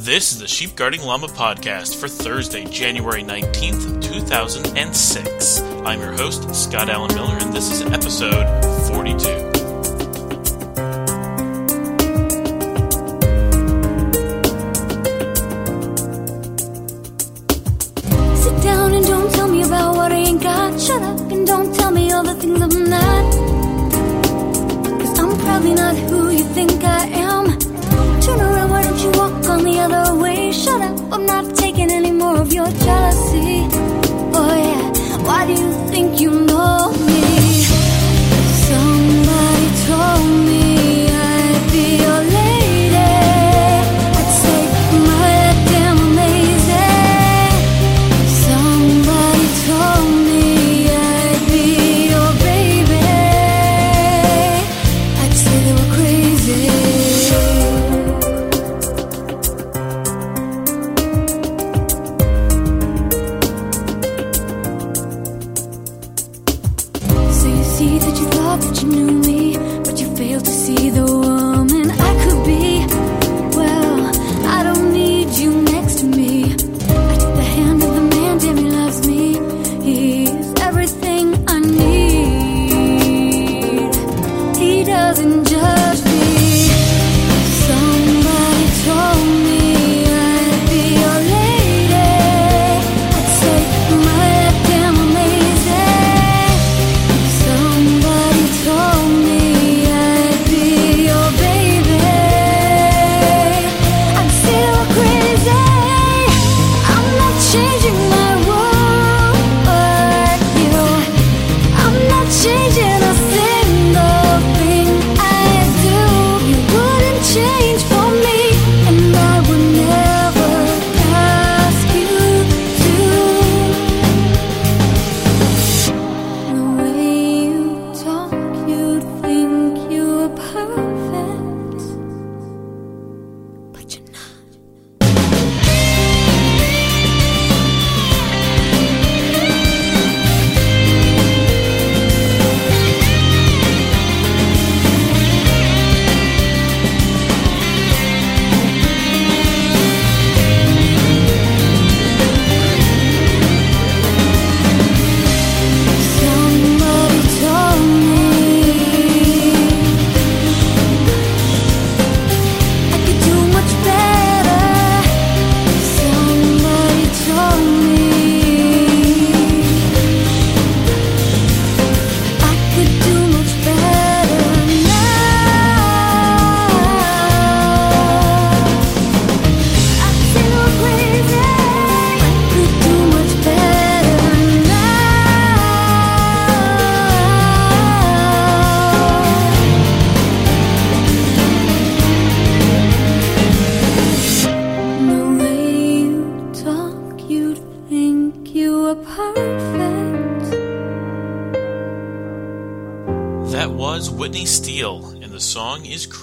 This is the Sheep Guarding Llama podcast for Thursday, January 19th, 2006. I'm your host, Scott Allen Miller, and this is episode 42.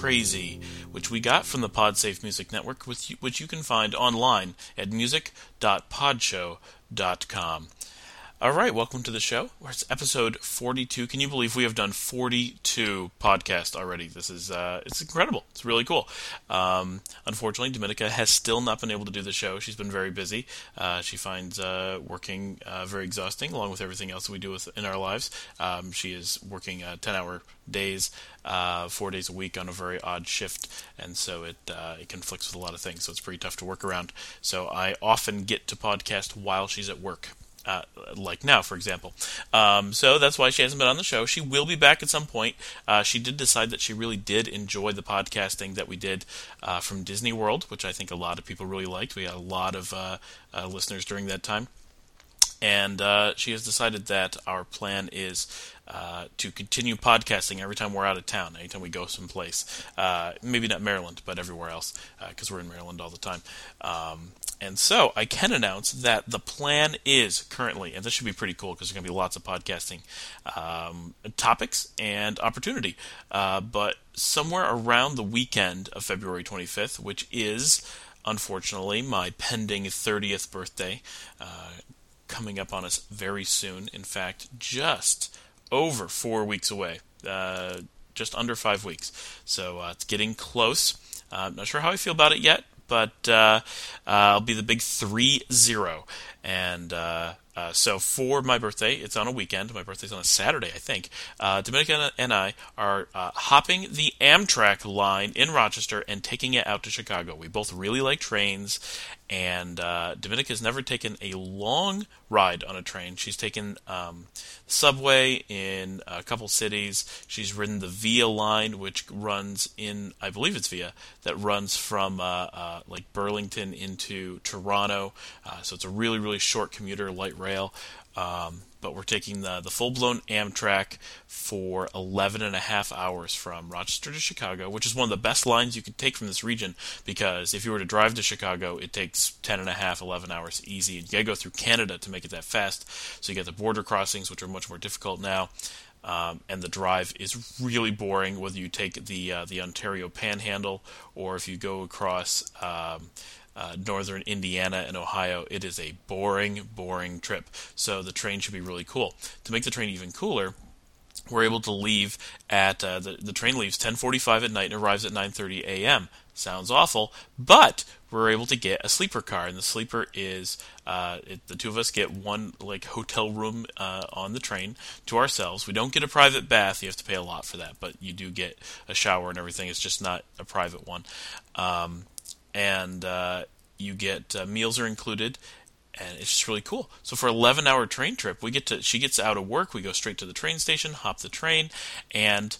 Crazy, which we got from the Podsafe Music Network, which you, which you can find online at music.podshow.com. All right, welcome to the show. It's episode 42. Can you believe we have done 42 podcasts already? This is uh, it's incredible. It's really cool. Um, unfortunately, Dominica has still not been able to do the show. She's been very busy. Uh, she finds uh, working uh, very exhausting, along with everything else we do with, in our lives. Um, she is working uh, 10-hour days, uh, four days a week on a very odd shift, and so it uh, it conflicts with a lot of things. So it's pretty tough to work around. So I often get to podcast while she's at work uh, like now, for example. Um, so that's why she hasn't been on the show. She will be back at some point. Uh, she did decide that she really did enjoy the podcasting that we did uh, from Disney World, which I think a lot of people really liked. We had a lot of uh, uh, listeners during that time. And uh, she has decided that our plan is uh, to continue podcasting every time we're out of town, anytime we go someplace. Uh, maybe not Maryland, but everywhere else, because we're in Maryland all the time. Um, and so I can announce that the plan is currently, and this should be pretty cool because there's going to be lots of podcasting um, topics and opportunity. Uh, but somewhere around the weekend of February 25th, which is unfortunately my pending 30th birthday, uh, coming up on us very soon. In fact, just over four weeks away, uh, just under five weeks. So uh, it's getting close. Uh, not sure how I feel about it yet, but uh, uh, I'll be the big three zero. And uh, so for my birthday, it's on a weekend. My birthday's on a Saturday, I think. Uh, Dominica and I are uh, hopping the Amtrak line in Rochester and taking it out to Chicago. We both really like trains, and uh, Dominica has never taken a long ride on a train. She's taken um, subway in a couple cities. She's ridden the Via line, which runs in, I believe it's Via, that runs from uh, uh, like Burlington into Toronto. Uh, so it's a really, really short commuter, light rail. Um, but we're taking the, the full blown Amtrak for 11 and a half hours from Rochester to Chicago, which is one of the best lines you can take from this region because if you were to drive to Chicago, it takes 10 and a half, 11 hours easy. You gotta go through Canada to make it that fast. So you get the border crossings, which are much more difficult now. Um, and the drive is really boring whether you take the uh, the Ontario Panhandle or if you go across um, uh, northern Indiana and Ohio, it is a boring, boring trip. So the train should be really cool. To make the train even cooler, we're able to leave at uh, the the train leaves 10:45 at night and arrives at 9:30 a.m. Sounds awful, but we're able to get a sleeper car, and the sleeper is uh, it, the two of us get one like hotel room uh, on the train to ourselves. We don't get a private bath; you have to pay a lot for that, but you do get a shower and everything. It's just not a private one. Um, and uh, you get uh, meals are included and it's just really cool. So for 11 hour train trip, we get to she gets out of work, we go straight to the train station, hop the train, and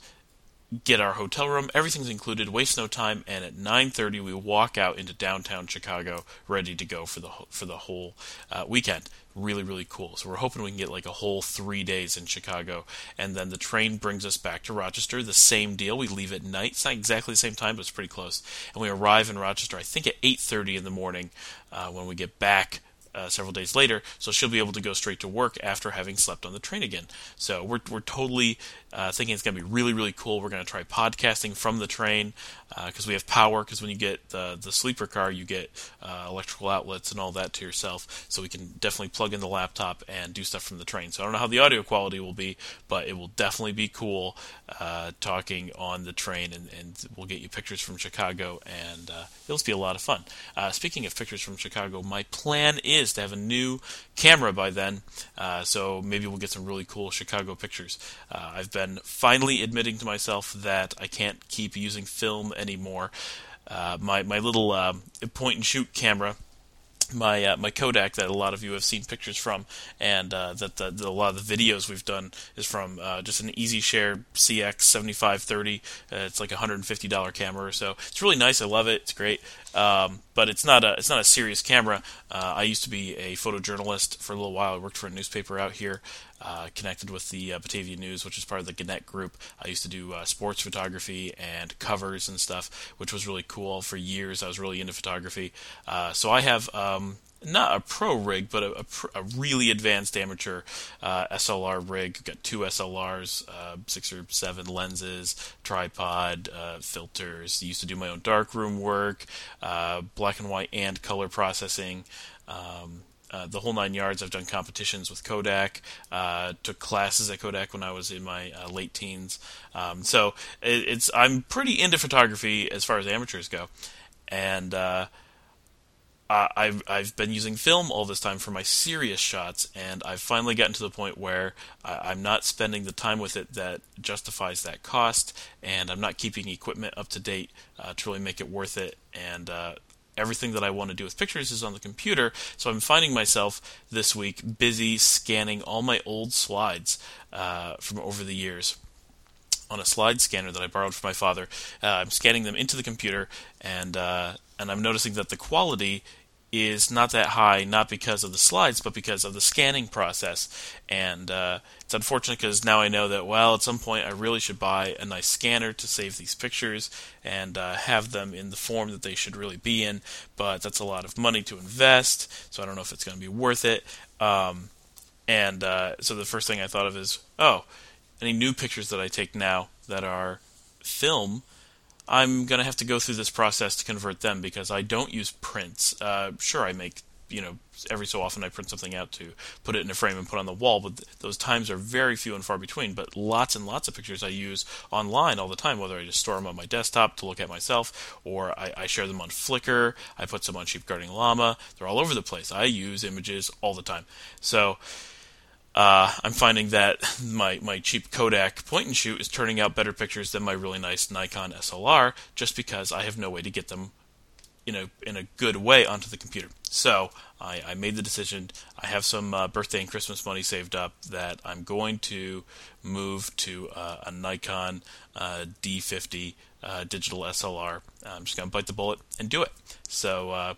get our hotel room. Everything's included, waste no time, and at 9:30 we walk out into downtown Chicago, ready to go for the for the whole uh, weekend. Really, really cool. So we're hoping we can get like a whole three days in Chicago, and then the train brings us back to Rochester. The same deal. We leave at night. It's not exactly the same time, but it's pretty close. And we arrive in Rochester, I think, at 8:30 in the morning. Uh, when we get back uh, several days later, so she'll be able to go straight to work after having slept on the train again. So we're, we're totally uh, thinking it's going to be really, really cool. We're going to try podcasting from the train because uh, we have power. Because when you get the, the sleeper car, you get uh, electrical outlets and all that to yourself. So we can definitely plug in the laptop and do stuff from the train. So I don't know how the audio quality will be, but it will definitely be cool uh, talking on the train, and, and we'll get you pictures from Chicago, and uh, it'll be a lot of fun. speaking of pictures from Chicago, my plan is is to have a new camera by then, uh, so maybe we'll get some really cool Chicago pictures. Uh, I've been finally admitting to myself that I can't keep using film anymore. Uh, my my little um, point and shoot camera my uh, my Kodak that a lot of you have seen pictures from, and uh, that the, the, a lot of the videos we've done is from uh, just an EasyShare CX seventy five thirty. Uh, it's like a hundred and fifty dollar camera or so. It's really nice. I love it. It's great. Um, but it's not a it's not a serious camera. Uh, I used to be a photojournalist for a little while. I worked for a newspaper out here, uh, connected with the uh, Batavia News, which is part of the Gannett Group. I used to do uh, sports photography and covers and stuff, which was really cool. For years, I was really into photography. Uh, so I have um, not a pro rig, but a, a, a really advanced amateur uh, SLR rig. Got two SLRs, uh, six or seven lenses, tripod, uh, filters. Used to do my own darkroom work, uh, black and white and color processing. Um, uh, the whole nine yards. I've done competitions with Kodak. Uh, took classes at Kodak when I was in my uh, late teens. Um, so it, it's I'm pretty into photography as far as amateurs go, and uh, I've I've been using film all this time for my serious shots, and I've finally gotten to the point where I'm not spending the time with it that justifies that cost, and I'm not keeping equipment up to date uh, to really make it worth it. And uh, everything that I want to do with pictures is on the computer, so I'm finding myself this week busy scanning all my old slides uh, from over the years on a slide scanner that I borrowed from my father. Uh, I'm scanning them into the computer, and uh, and I'm noticing that the quality is not that high, not because of the slides, but because of the scanning process. And uh, it's unfortunate because now I know that, well, at some point I really should buy a nice scanner to save these pictures and uh, have them in the form that they should really be in. But that's a lot of money to invest, so I don't know if it's going to be worth it. Um, and uh, so the first thing I thought of is, oh, any new pictures that I take now that are film I'm going to have to go through this process to convert them because I don't use prints. Uh, sure, I make you know, every so often I print something out to put it in a frame and put on the wall, but th- those times are very few and far between. But lots and lots of pictures I use online all the time, whether I just store them on my desktop to look at myself, or I, I share them on Flickr, I put some on Sheep Guarding Llama. They're all over the place. I use images all the time. So, uh, I'm finding that my, my cheap Kodak point and shoot is turning out better pictures than my really nice Nikon SLR just because I have no way to get them in a in a good way onto the computer. So I, I made the decision. I have some uh, birthday and Christmas money saved up that I'm going to move to uh, a Nikon uh, D50 uh, digital SLR. I'm just going to bite the bullet and do it. So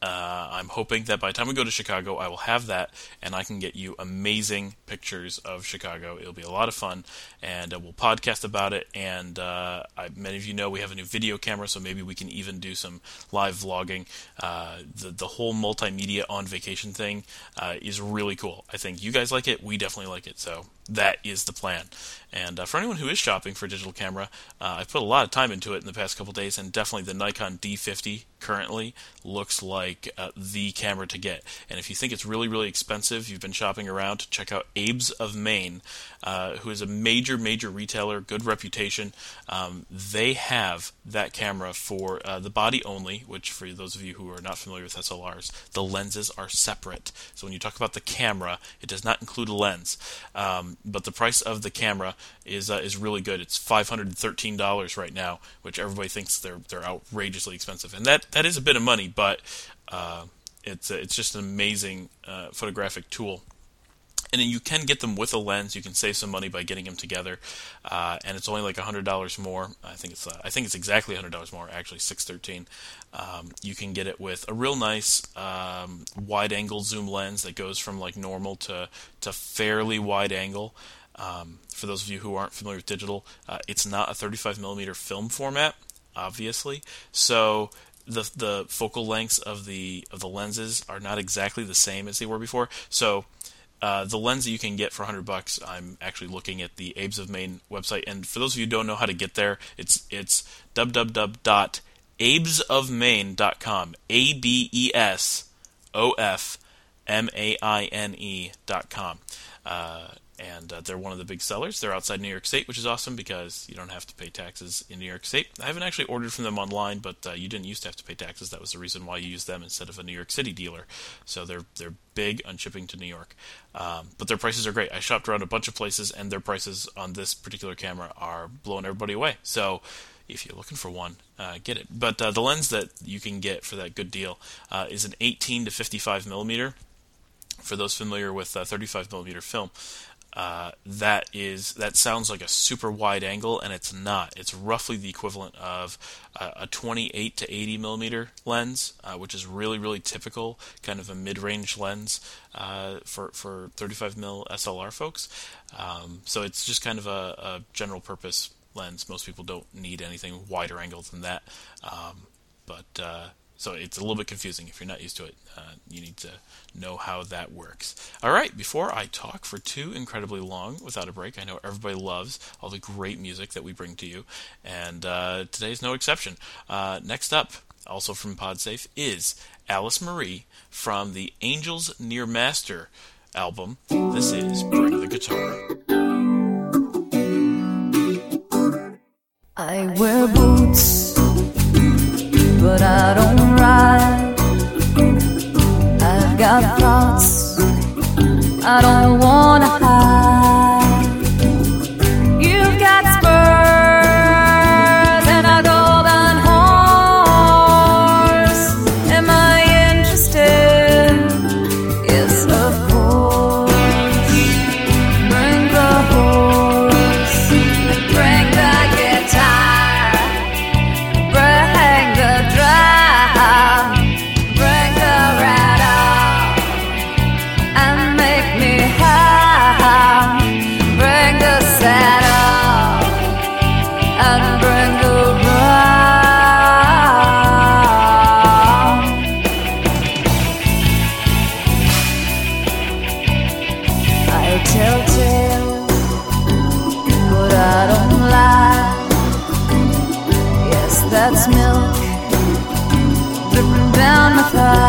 uh, I'm hoping that by the time we go to Chicago, I will have that and I can get you amazing pictures of Chicago. It'll be a lot of fun, and uh, we'll podcast about it. And uh, I, many of you know we have a new video camera, so maybe we can even do some live vlogging. Uh, the the whole multimedia on vacation thing uh, is really cool. I think you guys like it. We definitely like it. So that is the plan. And uh, for anyone who is shopping for a digital camera, uh, I've put a lot of time into it in the past couple days, and definitely the Nikon D50 currently looks like uh, the camera to get. And if you think it's really, really expensive, you've been shopping around, check out Abe's of Maine, uh, who is a major, major retailer, good reputation. Um, they have that camera for uh, the body only, which for those of you who are not familiar with SLRs, the lenses are separate. So when you talk about the camera, it does not include a lens. Um, but the price of the camera is uh, is really good. It's five hundred and thirteen dollars right now, which everybody thinks they're they're outrageously expensive, and that that is a bit of money, but uh, it's it's just an amazing uh, photographic tool. And then you can get them with a lens. You can save some money by getting them together, uh, and it's only like hundred dollars more. I think it's uh, I think it's exactly hundred dollars more. Actually, six thirteen. Um, you can get it with a real nice um, wide angle zoom lens that goes from like normal to to fairly wide angle. Um, for those of you who aren't familiar with digital, uh, it's not a 35 millimeter film format, obviously. So the the focal lengths of the of the lenses are not exactly the same as they were before. So uh, the lens that you can get for 100 bucks, I'm actually looking at the Abes of Maine website. And for those of you who don't know how to get there, it's it's www.abesofmaine.com. A B E S O F M A I N E.com. Uh, and uh, they're one of the big sellers. They're outside New York State, which is awesome because you don't have to pay taxes in New York State. I haven't actually ordered from them online, but uh, you didn't used to have to pay taxes. That was the reason why you used them instead of a New York City dealer. So they're they're big on shipping to New York, um, but their prices are great. I shopped around a bunch of places, and their prices on this particular camera are blowing everybody away. So if you're looking for one, uh, get it. But uh, the lens that you can get for that good deal uh, is an 18 to 55 millimeter. For those familiar with uh, 35 millimeter film, uh, that is that sounds like a super wide angle, and it's not. It's roughly the equivalent of uh, a 28 to 80 millimeter lens, uh, which is really really typical, kind of a mid-range lens uh, for for 35 mil SLR folks. Um, so it's just kind of a, a, general purpose lens. Most people don't need anything wider angle than that, um, but uh, so it's a little bit confusing if you're not used to it. Uh, you need to know how that works. All right, before I talk for too incredibly long without a break, I know everybody loves all the great music that we bring to you, and uh, today's no exception. Uh, next up, also from PodSafe, is Alice Maria from the Angels Near Master album. This is Bring the Guitar. I wear boots but I don't my pride.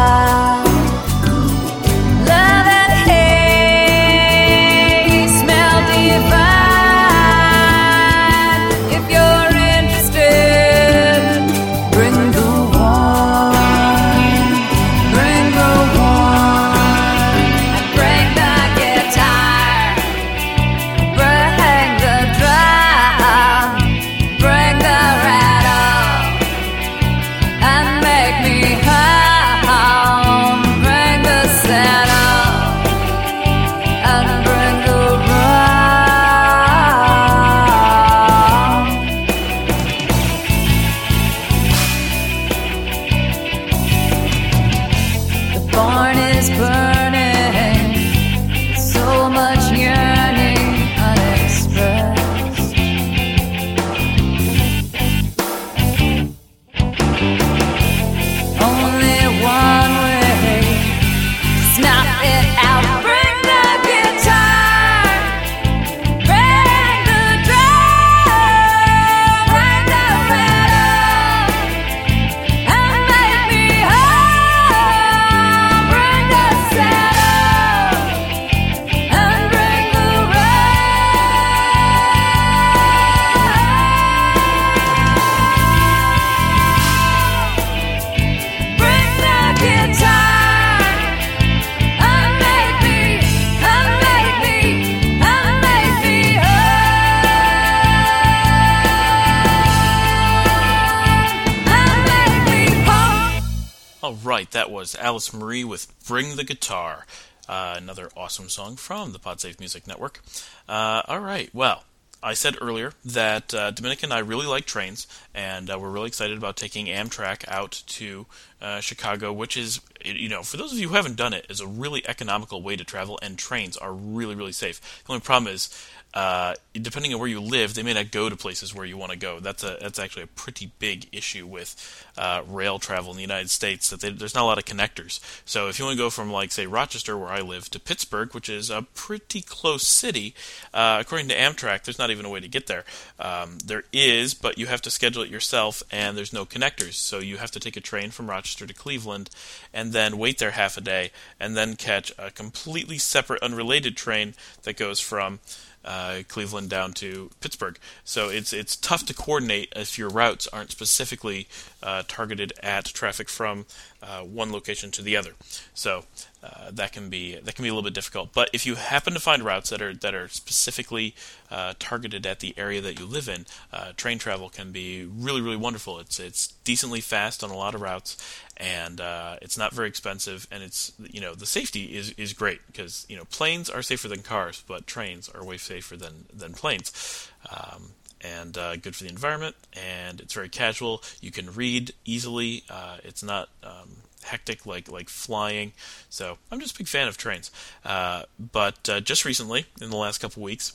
Alice Maria with Bring the Guitar. Uh, another awesome song from the PodSafe Music Network. Uh, all right, well, I said earlier that uh, Dominica and I really like trains, and uh, we're really excited about taking Amtrak out to uh, Chicago, which is, you know, for those of you who haven't done it, is a really economical way to travel, and trains are really, really safe. The only problem is uh, depending on where you live, they may not go to places where you want to go. That's a that's actually a pretty big issue with uh, rail travel in the United States. That they, there's not a lot of connectors. So if you want to go from like say Rochester, where I live, to Pittsburgh, which is a pretty close city, uh, according to Amtrak, there's not even a way to get there. Um, there is, but you have to schedule it yourself, and there's no connectors. So you have to take a train from Rochester to Cleveland, and then wait there half a day, and then catch a completely separate, unrelated train that goes from uh, Cleveland down to Pittsburgh. So it's it's tough to coordinate if your routes aren't specifically uh, targeted at traffic from uh, one location to the other. So uh, that can be that can be a little bit difficult. But if you happen to find routes that are that are specifically uh, targeted at the area that you live in, uh, train travel can be really really wonderful. It's it's decently fast on a lot of routes, and uh, it's not very expensive, and it's you know the safety is is great because you know planes are safer than cars, but trains are way safer than than planes. Um, and uh, good for the environment, and it's very casual. You can read easily. Uh, it's not um, hectic like like flying. So I'm just a big fan of trains. Uh, but uh, just recently, in the last couple weeks,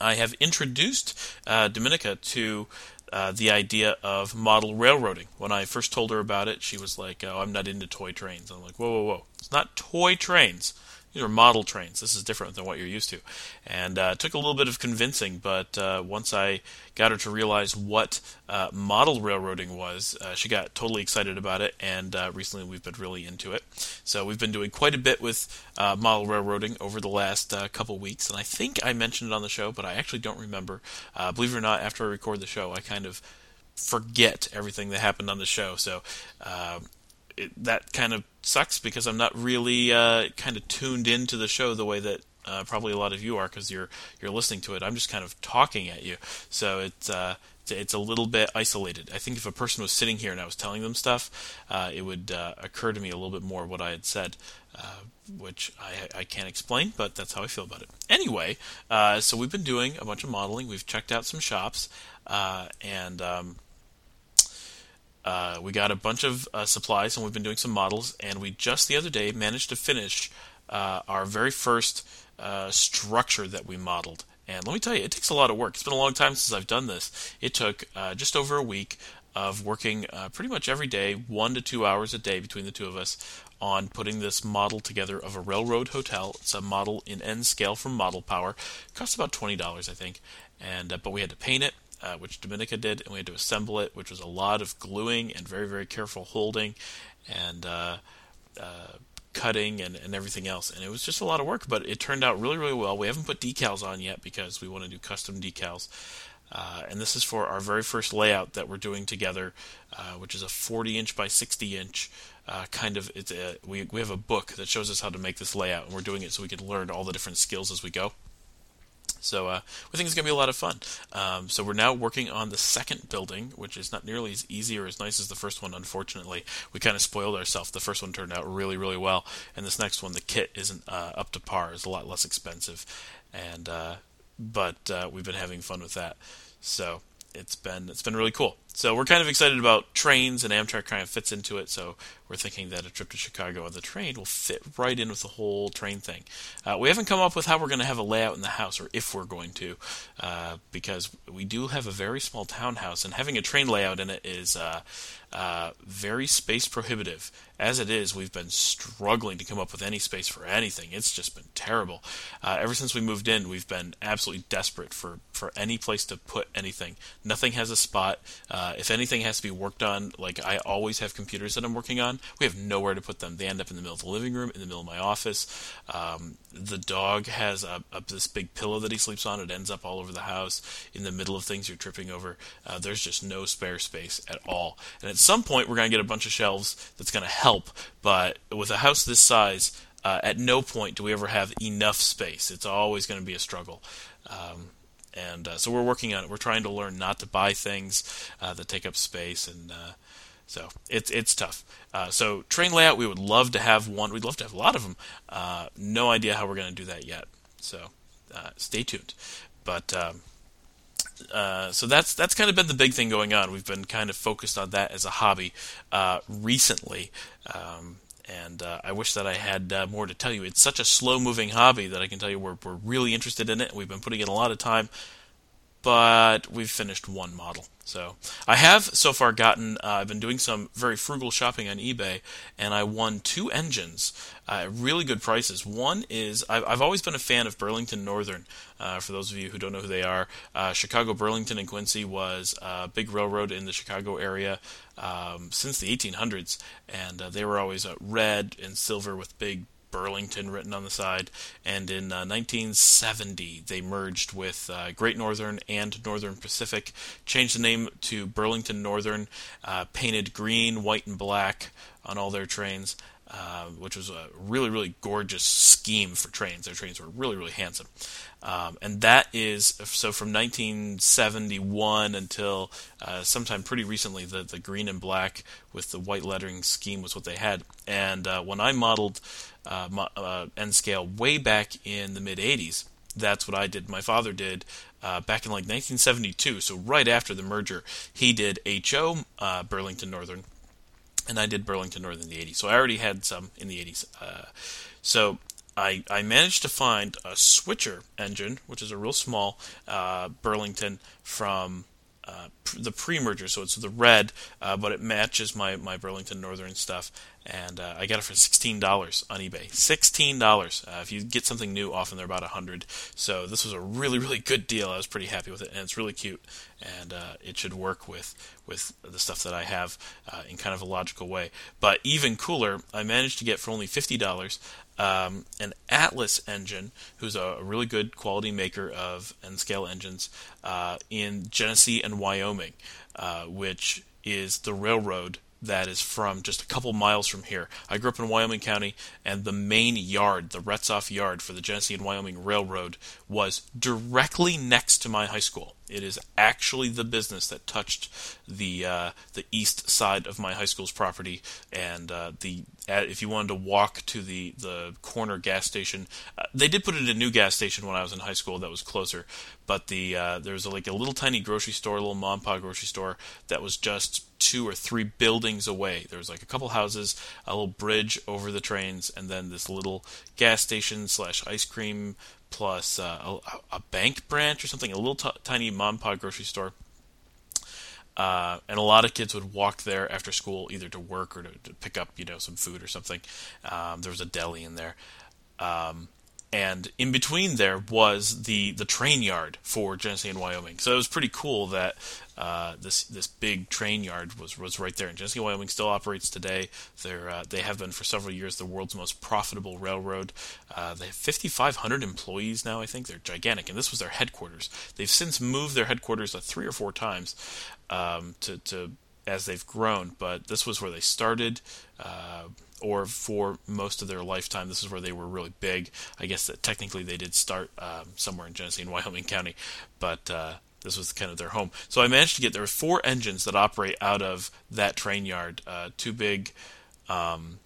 I have introduced uh, Dominica to uh, the idea of model railroading. When I first told her about it, she was like, "Oh, I'm not into toy trains." I'm like, "Whoa, whoa, whoa! It's not toy trains." These are model trains. This is different than what you're used to. And uh, it took a little bit of convincing, but uh, once I got her to realize what uh, model railroading was, uh, she got totally excited about it. And uh, recently we've been really into it. So we've been doing quite a bit with uh, model railroading over the last couple weeks. And I think I mentioned it on the show, but I actually don't remember. believe it or not, after I record the show, I kind of forget everything that happened on the show. So it, that kind of sucks because I'm not really uh, kind of tuned into the show the way that uh, probably a lot of you are because you're you're listening to it. I'm just kind of talking at you, so it's uh, it's a little bit isolated. I think if a person was sitting here and I was telling them stuff, uh, it would uh, occur to me a little bit more what I had said, uh, which I, I can't explain, but that's how I feel about it. Anyway, so we've been doing a bunch of modeling. We've checked out some shops, and um, uh, we got a bunch of uh, supplies and we've been doing some models. And we just the other day managed to finish uh, our very first uh, structure that we modeled. And let me tell you, it takes a lot of work. It's been a long time since I've done this. It took uh, just over a week of working uh, pretty much every day, one to two hours a day between the two of us, on putting this model together of a railroad hotel. It's a model in N scale from Model Power. It cost about twenty dollars, I think. And but we had to paint it uh, which Dominica did, and we had to assemble it, which was a lot of gluing and very, very careful holding and uh, uh, cutting and, and everything else. And it was just a lot of work, but it turned out really, really well. We haven't put decals on yet because we want to do custom decals. Uh, and this is for our very first layout that we're doing together, uh, which is a 40 inch by 60 inch uh, kind of. It's a, we we have a book that shows us how to make this layout, and we're doing it so we can learn all the different skills as we go. So uh, we think it's going to be a lot of fun. Um, so we're now working on the second building, which is not nearly as easy or as nice as the first one. Unfortunately, we kind of spoiled ourselves. The first one turned out really, really well, and this next one, the kit isn't uh, up to par. It's a lot less expensive, and uh, but uh, we've been having fun with that. So it's been it's been really cool. So we're kind of excited about trains, and Amtrak kind of fits into it. So we're thinking that a trip to Chicago on the train will fit right in with the whole train thing. Uh, we haven't come up with how we're going to have a layout in the house, or if we're going to, uh, because we do have a very small townhouse, and having a train layout in it is uh, uh very space prohibitive. As it is, we've been struggling to come up with any space for anything. It's just been terrible. Uh, ever since we moved in, we've been absolutely desperate for, for any place to put anything. Nothing has a spot. Uh, if anything has to be worked on, like I always have computers that I'm working on, we have nowhere to put them. They end up in the middle of the living room, in the middle of my office. Um, the dog has a, a, this big pillow that he sleeps on. It ends up all over the house, in the middle of things you're tripping over. Uh, there's just no spare space at all. And at some point, we're going to get a bunch of shelves that's going to help. But with a house this size, uh, at no point do we ever have enough space. It's always going to be a struggle. Um, and uh, so we're working on it. We're trying to learn not to buy things uh, that take up space and uh, So it's it's tough. Uh, so train layout, we would love to have one. We'd love to have a lot of them. Uh, no idea how we're going to do that yet. So uh, stay tuned. But um, uh, so that's that's kind of been the big thing going on. We've been kind of focused on that as a hobby uh, recently. Um, and uh, I wish that I had uh, more to tell you. It's such a slow-moving hobby that I can tell you we're, we're really interested in it. We've been putting in a lot of time, but we've finished one model. So I have so far gotten. Uh, I've been doing some very frugal shopping on eBay, and I won two engines, uh, really good prices. One is I've, I've, always been a fan of Burlington Northern. Uh, for those of you who don't know who they are, uh, Chicago Burlington and Quincy was a big railroad in the Chicago area um, since the 1800s, and uh, they were always red and silver with big Burlington written on the side. And in uh, 1970, they merged with uh, Great Northern and Northern Pacific, changed the name to Burlington Northern, uh, painted green, white, and black on all their trains. Uh, which was a really, really gorgeous scheme for trains. Their trains were really, really handsome. Um, and that is so from 1971 until uh, sometime pretty recently, the, the green and black with the white lettering scheme was what they had. And uh, when I modeled uh, uh, N scale way back in the mid 80s. That's what I did. My father did uh, back in like 1972. So right after the merger, he did HO uh, Burlington Northern, and I did Burlington Northern in the 80s. So I already had some in the 80s. Uh, so I, I managed to find a switcher engine, which is a real small uh, Burlington from uh, the pre-merger, so it's the red, uh, but it matches my, my Burlington Northern stuff, and uh, I got it for sixteen dollars on eBay. Sixteen dollars. Uh, if you get something new, often they're about a hundred. So this was a really really good deal. I was pretty happy with it, and it's really cute, and uh, it should work with with the stuff that I have uh, in kind of a logical way. But even cooler, I managed to get for only fifty dollars um, an Atlas engine, who's a, really good quality maker of N scale engines uh, in Genesee and Wyoming, uh, which is the railroad that is from just a couple miles from here. I grew up in Wyoming County, and the main yard, the Retsof Yard for the Genesee and Wyoming Railroad, was directly next to my high school. It is actually the business that touched the uh, the east side of my high school's property, and uh, the if you wanted to walk to the the corner gas station, uh, they did put in a new gas station when I was in high school that was closer, but the uh, there was a, like a little tiny grocery store, a little mom and pop grocery store that was just two or three buildings away. There was like a couple houses, a little bridge over the trains, and then this little gas station slash ice cream plus uh, a, a, bank branch or something, a little t- tiny mom and pop grocery store. Uh, and a lot of kids would walk there after school, either to work or to, to pick up, you know, some food or something. Um, there was a deli in there. Um, and in between there was the the train yard for Genesee and Wyoming. So it was pretty cool that uh, this this big train yard was was right there. And Genesee, Wyoming still operates today. They're uh, they have been for several years the world's most profitable railroad. Uh, they have 5,500 employees now. I think they're gigantic, and this was their headquarters. They've since moved their headquarters uh, three or four times um, to to as they've grown, but this was where they started. Uh, or for most of their lifetime. This is where they were really big. I guess that technically they did start um, somewhere in Genesee and Wyoming County, but uh, this was kind of their home. So I managed to get there were four engines that operate out of that train yard. Uh, two big um,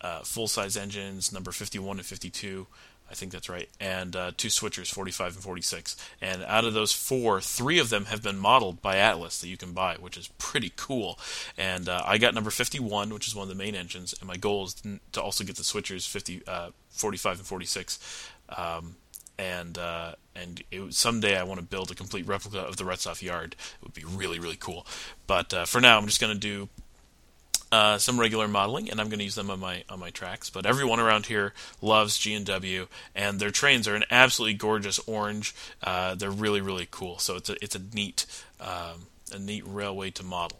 uh, full size engines, number 51 and 52. I think that's right, and uh, two switchers, 45 and 46. And out of those four, three of them have been modeled by Atlas that you can buy, which is pretty cool. And uh, I got number 51, which is one of the main engines, and my goal is to also get the switchers 50, uh, 45 and 46. Um, and uh, and it, someday I want to build a complete replica of the Retsof yard. It would be really really cool. But uh, for now, I'm just going to do uh, some regular modeling, and I'm going to use them on my on my tracks. But everyone around here loves G and W, and their trains are an absolutely gorgeous orange. Uh, they're really really cool. So it's a it's a neat um, a neat railway to model.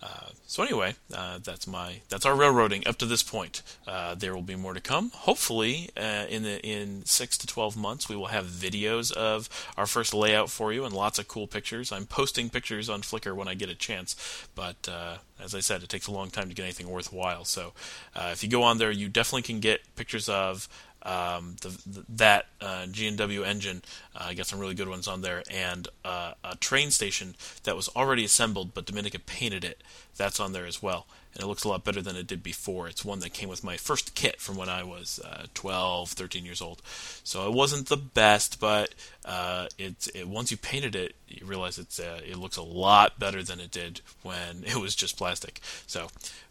Uh, so anyway, uh, that's my that's our railroading up to this point. Uh, there will be more to come. Hopefully, uh, in the in six to twelve months, we will have videos of our first layout for you and lots of cool pictures. I'm posting pictures on Flickr when I get a chance, but uh, as I said, it takes a long time to get anything worthwhile. So if you go on there, you definitely can get pictures of um, the, the, that uh, G&W engine. Uh, got some really good ones on there, and uh, a train station that was already assembled, but Dominica painted it. That's on there as well, and it looks a lot better than it did before. It's one that came with my first kit from when I was uh, 12, 13 years old. So it wasn't the best, but uh, it, it once you painted it, you realize it's uh, it looks a lot better than it did when it was just plastic. So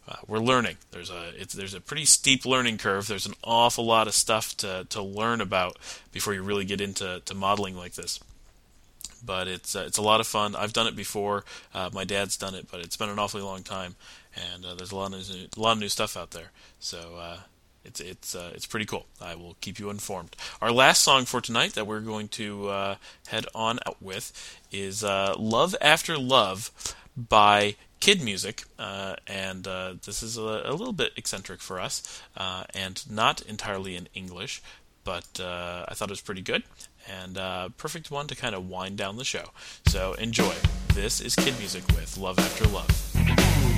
uh, we're learning. There's a there's a pretty steep learning curve. There's an awful lot of stuff to to learn about before you really get into to modeling like this. But it's uh, it's a lot of fun. I've done it before. Uh, my dad's done it, but it's been an awfully long time, and uh, there's a lot of new, a lot of new stuff out there. So uh, it's it's uh, it's pretty cool. I will keep you informed. Our last song for tonight that we're going to uh, head on out with is uh, "Love After Love" by KidMusic, uh, and uh, this is a, a, little bit eccentric for us, uh, and not entirely in English, but I thought it was pretty good and perfect one to kind of wind down the show. So enjoy. This is KidMusic with "Love After Love."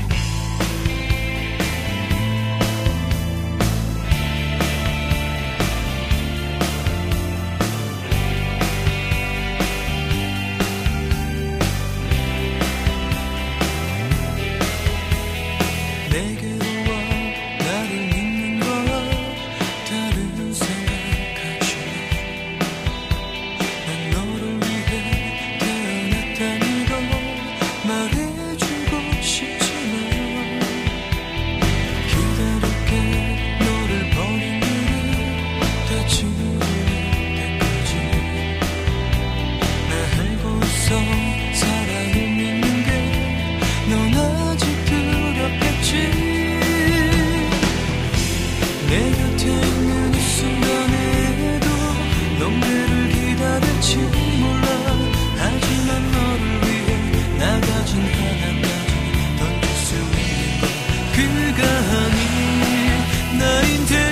Don't you